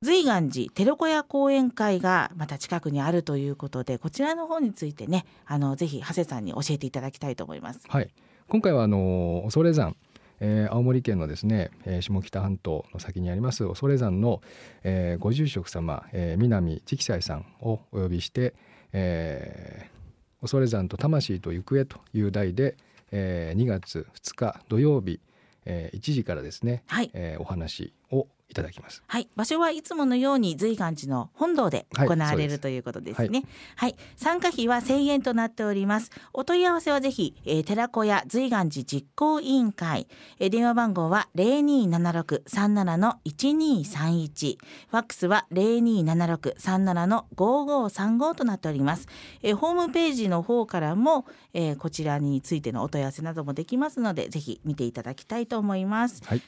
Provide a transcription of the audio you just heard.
随願寺寺子屋講演会がまた近くにあるということでこちらの方についてねあのぜひ長谷さんに教えていただきたいと思います。はい今回はあの恐山えー、青森県のですね、えー、下北半島の先にあります恐山の、えー、ご住職様、えー、南直斎さんをお呼びして、えー、恐山と魂と行方という題で、えー、2月2日土曜日、えー、1時からですね、はいえー、お話をいただきます。はい、場所はいつものように随願寺の本堂で行われる、はい、ということですね。はい、はい、参加費は1000円となっております。お問い合わせはぜひ、えー、寺子屋随願寺実行委員会、えー、電話番号は0276-37の1231、ファックスは0276-37の5535となっております。えー、ホームページの方からも、えー、こちらについてのお問い合わせなどもできますので、ぜひ見ていただきたいと思います。はい